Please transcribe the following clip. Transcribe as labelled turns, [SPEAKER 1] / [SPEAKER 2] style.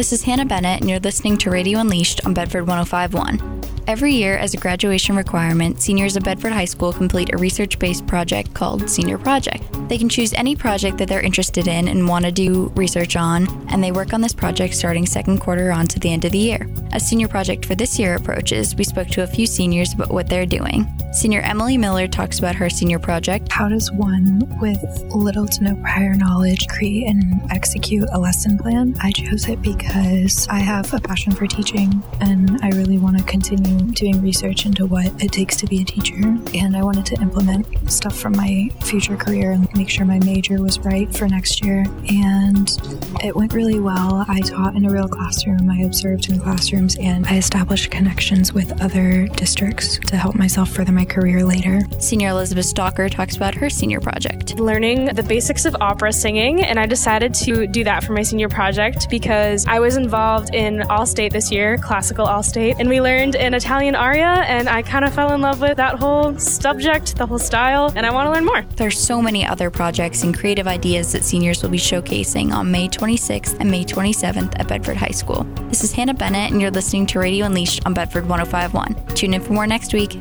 [SPEAKER 1] This is Hannah Bennett, and you're listening to Radio Unleashed on Bedford 1051. Every year, as a graduation requirement, seniors of Bedford High School complete a research based project called Senior Project. They can choose any project that they're interested in and want to do research on, and they work on this project starting second quarter on to the end of the year. As Senior Project for this year approaches, we spoke to a few seniors about what they're doing. Senior Emily Miller talks about her senior project.
[SPEAKER 2] How does one with little to no prior knowledge create and execute a lesson plan? I chose it because I have a passion for teaching and I really want to continue doing research into what it takes to be a teacher. And I wanted to implement stuff from my future career and make sure my major was right for next year. And it went really well. I taught in a real classroom, I observed in classrooms, and I established connections with other districts to help myself further my career later.
[SPEAKER 1] Senior Elizabeth Stalker talks about her senior project.
[SPEAKER 3] Learning the basics of opera singing, and I decided to do that for my senior project because I was involved in All State this year, classical All State, and we learned an Italian aria, and I kind of fell in love with that whole subject, the whole style, and I want to learn more.
[SPEAKER 1] There's so many projects and creative ideas that seniors will be showcasing on May 26th and May 27th at Bedford High School. This is Hannah Bennett, and you're listening to Radio Unleashed on Bedford 1051. Tune in for more next week.